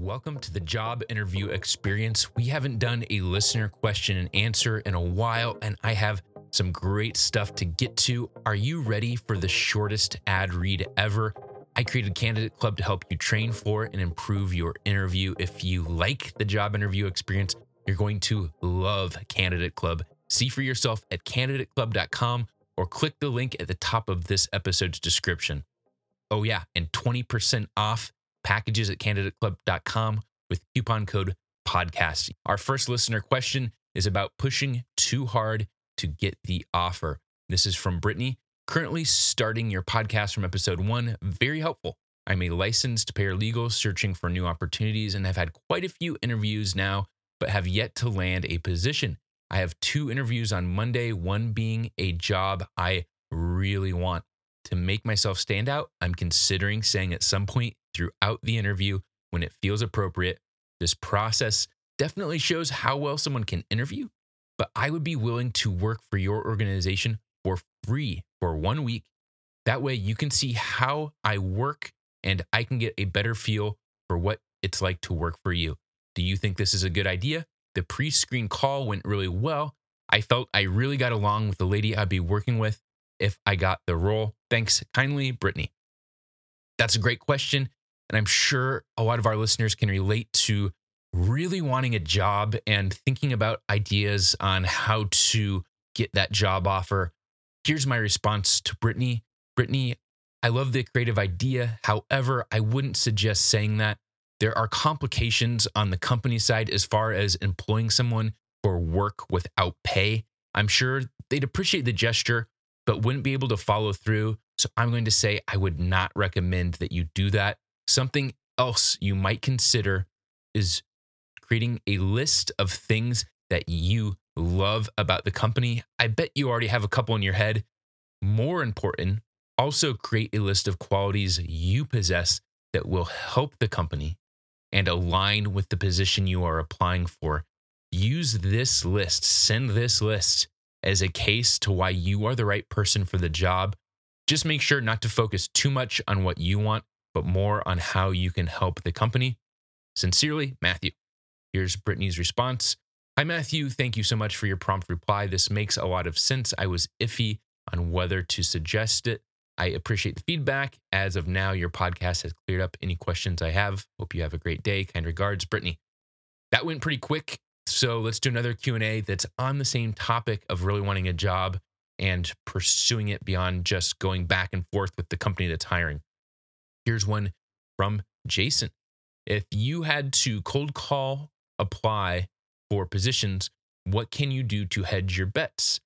welcome to the job interview experience. We haven't done a listener question and answer in a while, and I have some great stuff to get to. Are you ready for the shortest ad read ever? I created Candidate Club to help you train for and improve your interview. If you like the job interview experience, you're going to love Candidate Club. See for yourself at candidateclub.com or click the link at the top of this episode's description. Oh, yeah, and 20% off packages at candidateclub.com with coupon code podcast. Our first listener question is about pushing too hard to get the offer. This is from Brittany. Currently starting your podcast from episode one, very helpful. I'm a licensed paralegal searching for new opportunities and have had quite a few interviews now, but have yet to land a position. I have two interviews on Monday, one being a job I really want. To make myself stand out, I'm considering saying at some point throughout the interview when it feels appropriate. This process definitely shows how well someone can interview, but I would be willing to work for your organization for free for one week. That way you can see how I work and I can get a better feel for what it's like to work for you. Do you think this is a good idea? The pre screen call went really well. I felt I really got along with the lady I'd be working with if I got the role. Thanks kindly, Brittany. That's a great question. And I'm sure a lot of our listeners can relate to really wanting a job and thinking about ideas on how to get that job offer. Here's my response to Brittany. Brittany, I love the creative idea. However, I wouldn't suggest saying that. There are complications on the company side as far as employing someone for work without pay. I'm sure they'd appreciate the gesture, but wouldn't be able to follow through. So I'm going to say I would not recommend that you do that. Something else you might consider is creating a list of things that you love about the company. I bet you already have a couple in your head. More important, also create a list of qualities you possess that will help the company and align with the position you are applying for. Use this list, send this list as a case to why you are the right person for the job. Just make sure not to focus too much on what you want, but more on how you can help the company. Sincerely, Matthew. Here's Brittany's response. Hi, Matthew. Thank you so much for your prompt reply. This makes a lot of sense. I was iffy on whether to suggest it. I appreciate the feedback. As of now, your podcast has cleared up any questions I have. Hope you have a great day. Kind regards, Brittany. That went pretty quick. So let's do another Q&A that's on the same topic of really wanting a job and pursuing it beyond just going back and forth with the company that's hiring. Here's one from Jason. If you had to cold call apply for positions, what can you do to hedge your bets?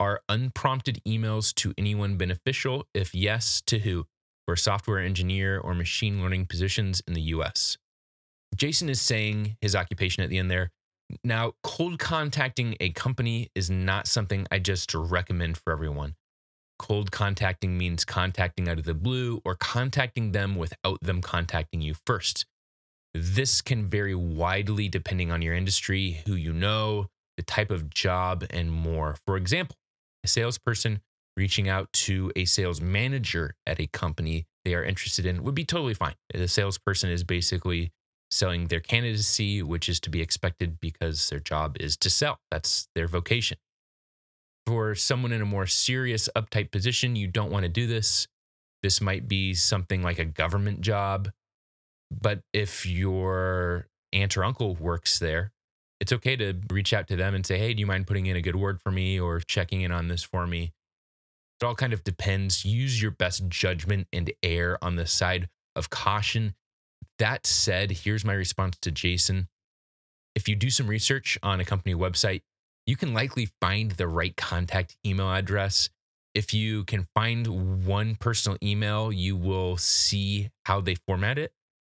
Are unprompted emails to anyone beneficial? If yes, to who? For software engineer or machine learning positions in the US. Jason is saying his occupation at the end there. Now, cold contacting a company is not something I just recommend for everyone. Cold contacting means contacting out of the blue or contacting them without them contacting you first. This can vary widely depending on your industry, who you know, the type of job, and more. For example, a salesperson reaching out to a sales manager at a company they are interested in would be totally fine. The salesperson is basically selling their candidacy, which is to be expected because their job is to sell. That's their vocation. For someone in a more serious, uptight position, you don't want to do this. This might be something like a government job. But if your aunt or uncle works there, it's okay to reach out to them and say, hey, do you mind putting in a good word for me or checking in on this for me? It all kind of depends. Use your best judgment and err on the side of caution. That said, here's my response to Jason. If you do some research on a company website, you can likely find the right contact email address. If you can find one personal email, you will see how they format it.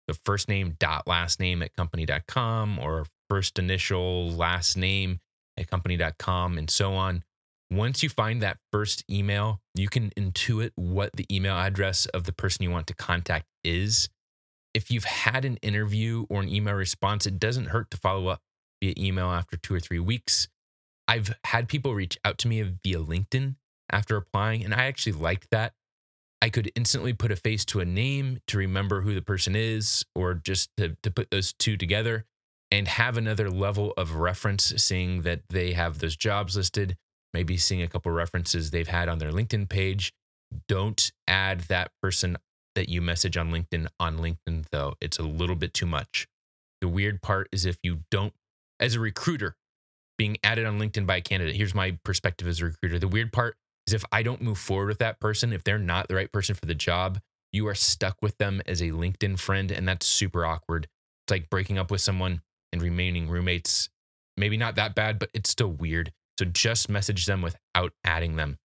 The first name dot last name at company.com or first initial last name at company.com and so on. Once you find that first email, you can intuit what the email address of the person you want to contact is. If you've had an interview or an email response, it doesn't hurt to follow up via email after two or three weeks. I've had people reach out to me via LinkedIn after applying, and I actually liked that. I could instantly put a face to a name to remember who the person is, or just to, to put those two together and have another level of reference, seeing that they have those jobs listed, maybe seeing a couple references they've had on their LinkedIn page. Don't add that person that you message on LinkedIn on LinkedIn, though. It's a little bit too much. The weird part is if you don't, as a recruiter, being added on LinkedIn by a candidate, here's my perspective as a recruiter. The weird part is if I don't move forward with that person, if they're not the right person for the job, you are stuck with them as a LinkedIn friend. And that's super awkward. It's like breaking up with someone and remaining roommates. Maybe not that bad, but it's still weird. So just message them without adding them.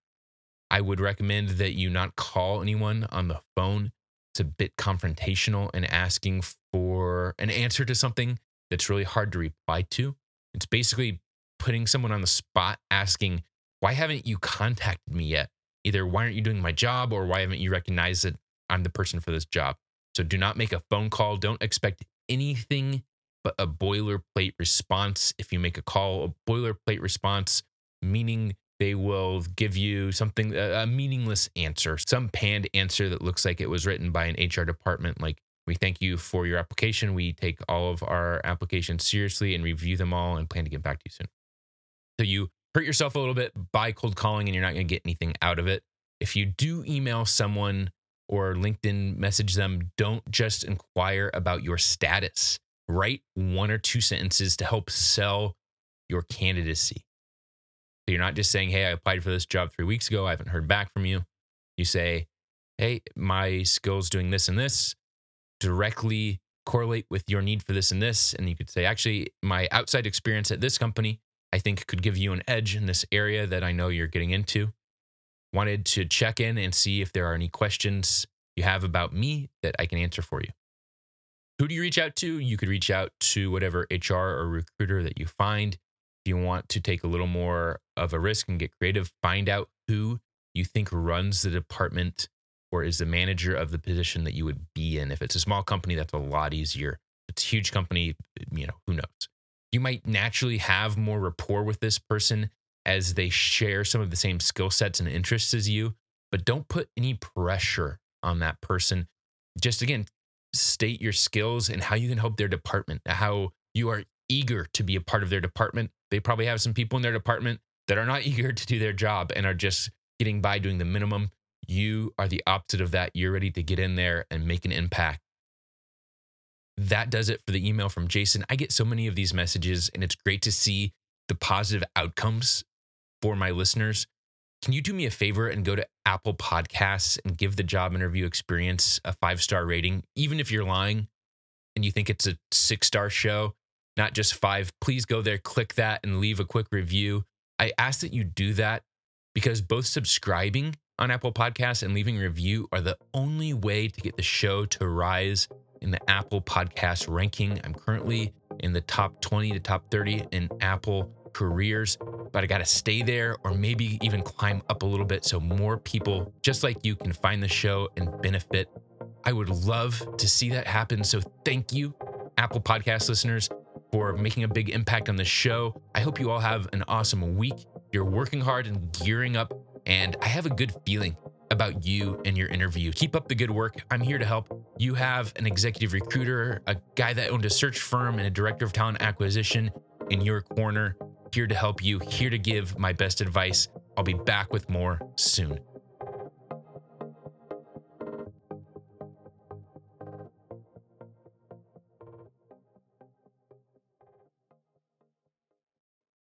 I would recommend that you not call anyone on the phone. It's a bit confrontational and asking for an answer to something that's really hard to reply to. It's basically putting someone on the spot asking, why haven't you contacted me yet? Either why aren't you doing my job or why haven't you recognized that I'm the person for this job? So do not make a phone call. Don't expect anything but a boilerplate response. If you make a call, a boilerplate response, meaning they will give you something, a meaningless answer, some panned answer that looks like it was written by an HR department. Like, we thank you for your application. We take all of our applications seriously and review them all and plan to get back to you soon. So you hurt yourself a little bit by cold calling and you're not going to get anything out of it. If you do email someone or LinkedIn message them, don't just inquire about your status. Write one or two sentences to help sell your candidacy. So you're not just saying, Hey, I applied for this job three weeks ago. I haven't heard back from you. You say, Hey, my skills doing this and this directly correlate with your need for this and this. And you could say, actually, my outside experience at this company I think could give you an edge in this area that I know you're getting into. Wanted to check in and see if there are any questions you have about me that I can answer for you. Who do you reach out to? You could reach out to whatever HR or recruiter that you find. If you want to take a little more of a risk and get creative, find out who you think runs the department or is the manager of the position that you would be in. If it's a small company, that's a lot easier. If it's a huge company, you know, who knows? You might naturally have more rapport with this person as they share some of the same skill sets and interests as you, but don't put any pressure on that person. Just again, state your skills and how you can help their department, how you are eager to be a part of their department. They probably have some people in their department that are not eager to do their job and are just getting by doing the minimum. You are the opposite of that. You're ready to get in there and make an impact that does it for the email from Jason. I get so many of these messages, and it's great to see the positive outcomes for my listeners. Can you do me a favor and go to Apple Podcasts and give the job interview experience a five star rating? Even if you're lying and you think it's a six star show, not just five, please go there, click that, and leave a quick review. I ask that you do that because both subscribing on Apple Podcasts and leaving a review are the only way to get the show to rise in the Apple podcast ranking. I'm currently in the top 20 to top 30 in Apple careers, but I got to stay there or maybe even climb up a little bit so more people just like you can find the show and benefit. I would love to see that happen. So thank you, Apple Podcast listeners, for making a big impact on the show. I hope you all have an awesome week. You're working hard and gearing up, and I have a good feeling about you and your interview. Keep up the good work. I'm here to help. You have an executive recruiter, a guy that owned a search firm, and a director of talent acquisition in your corner. Here to help you, here to give my best advice. I'll be back with more soon.